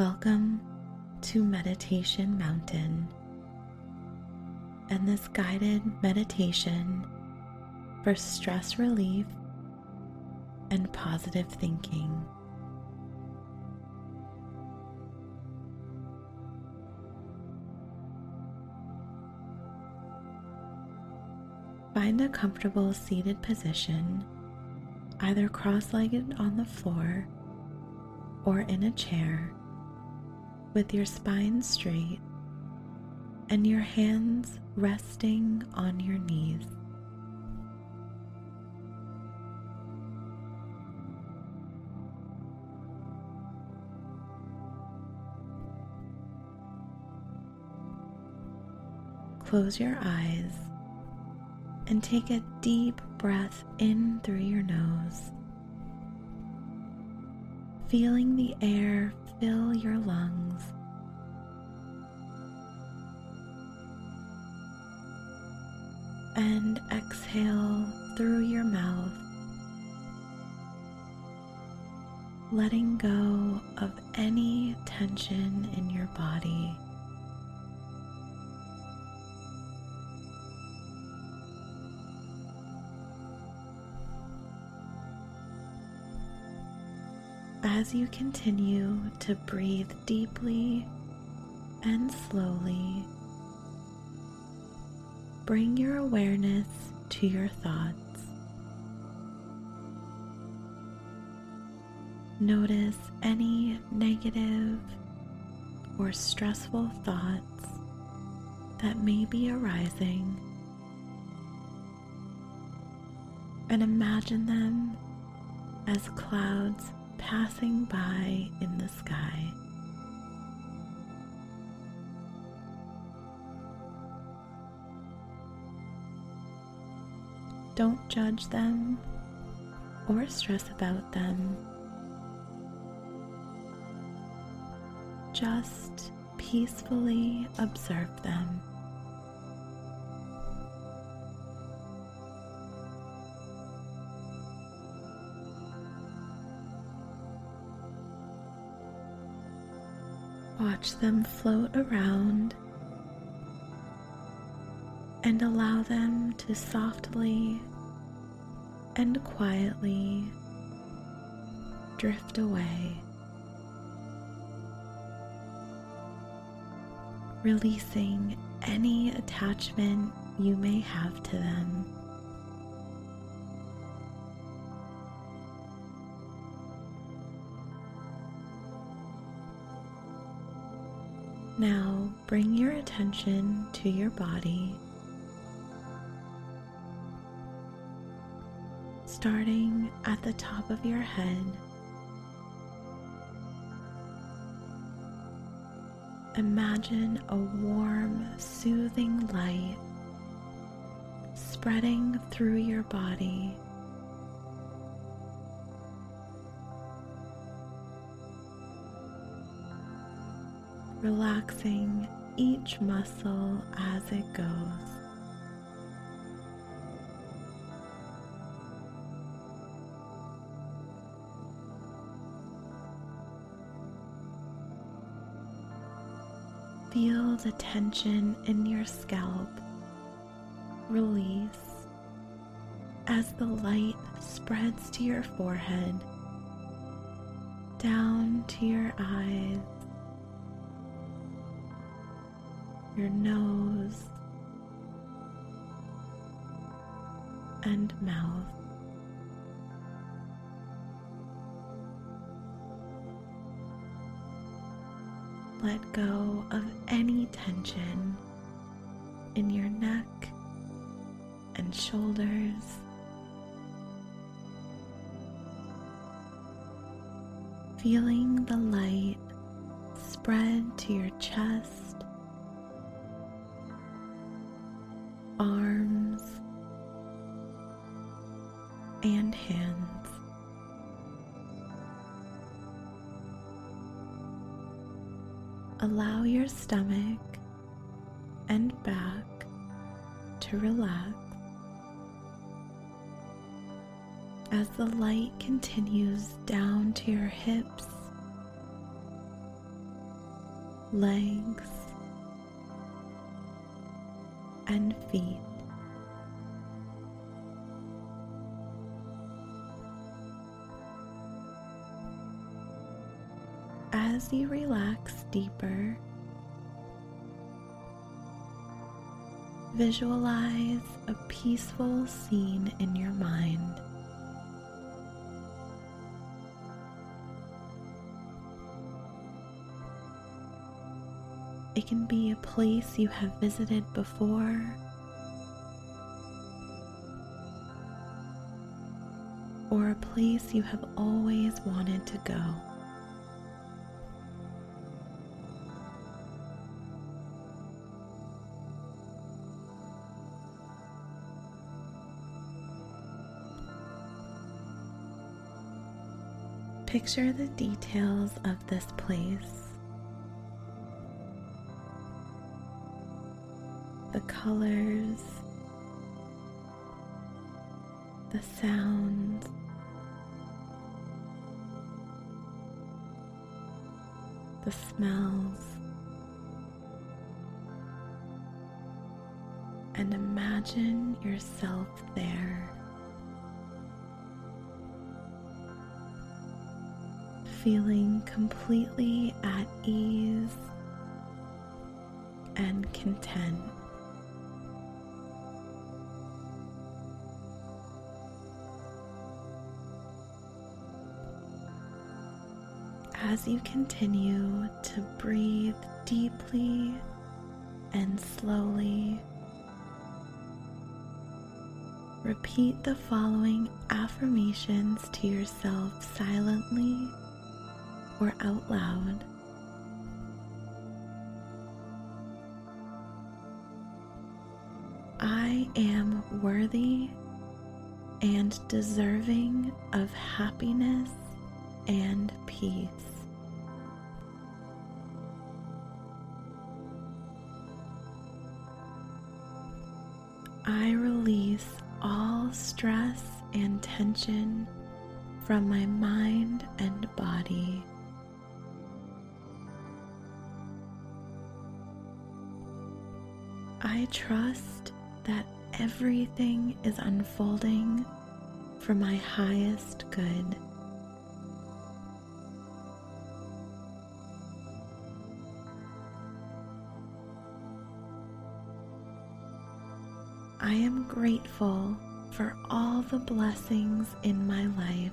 Welcome to Meditation Mountain and this guided meditation for stress relief and positive thinking. Find a comfortable seated position, either cross legged on the floor or in a chair, with your spine straight and your hands resting on your knees. Close your eyes and take a deep breath in through your nose, feeling the air fill your lungs. And exhale through your mouth, letting go of any tension in your body. As you continue to breathe deeply and slowly, bring your awareness to your thoughts. Notice any negative or stressful thoughts that may be arising and imagine them as clouds passing by in the sky. Don't judge them or stress about them. Just peacefully observe them. Watch them float around and allow them to softly and quietly drift away, releasing any attachment you may have to them. Now bring your attention to your body, starting at the top of your head. Imagine a warm, soothing light spreading through your body relaxing each muscle as it goes. Feel the tension in your scalp release as the light spreads to your forehead, down to your eyes, your nose and mouth. Let go of any tension in your neck and shoulders. Feeling the light spread to your chest arms, and hands. Allow your stomach and back to relax as the light continues down to your hips legs, and feet. As you relax deeper, visualize a peaceful scene in your mind. It can be a place you have visited before. Or a place you have always wanted to go. Picture the details of this place. The colors, the sounds, the smells, and imagine yourself there. feeling completely at ease and content. As you continue to breathe deeply and slowly, repeat the following affirmations to yourself silently or out loud. I am worthy and deserving of happiness and peace. I release all stress and tension from my mind and body. I trust that everything is unfolding for my highest good. I am grateful for all the blessings in my life.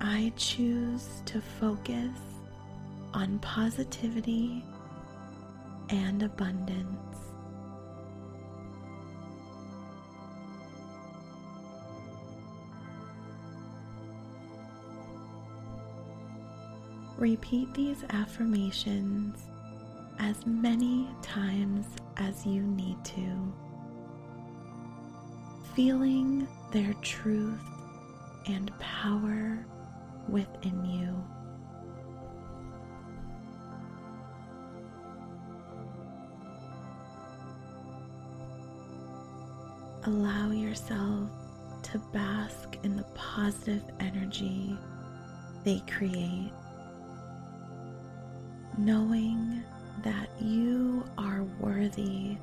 I choose to focus on positivity and abundance. Repeat these affirmations as many times as you need to, feeling their truth and power within you. Allow yourself to bask in the positive energy they create, knowing that you are worthy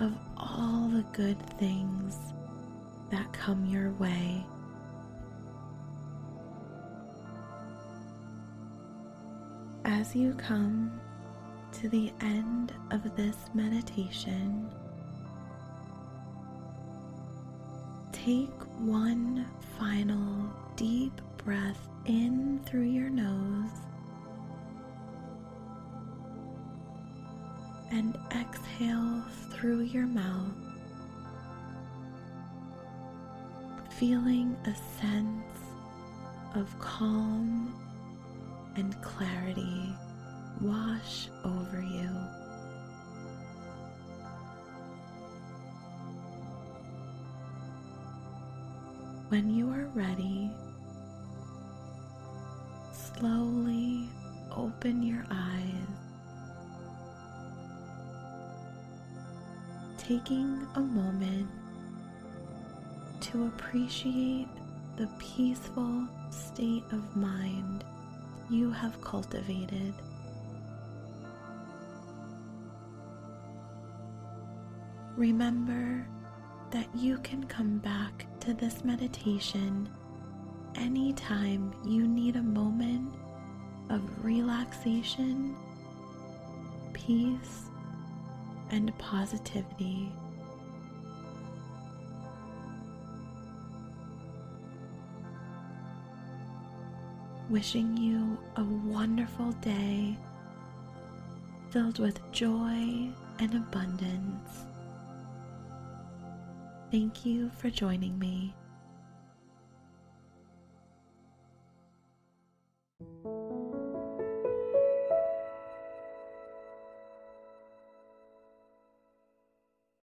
of all the good things that come your way. As you come to the end of this meditation, take one final deep breath in through your nose and exhale through your mouth, feeling a sense of calm and clarity wash over you. When you are ready, slowly open your eyes, taking a moment to appreciate the peaceful state of mind you have cultivated. Remember that you can come back to this meditation anytime you need a moment of relaxation, peace, and positivity. Wishing you a wonderful day filled with joy and abundance. Thank you for joining me.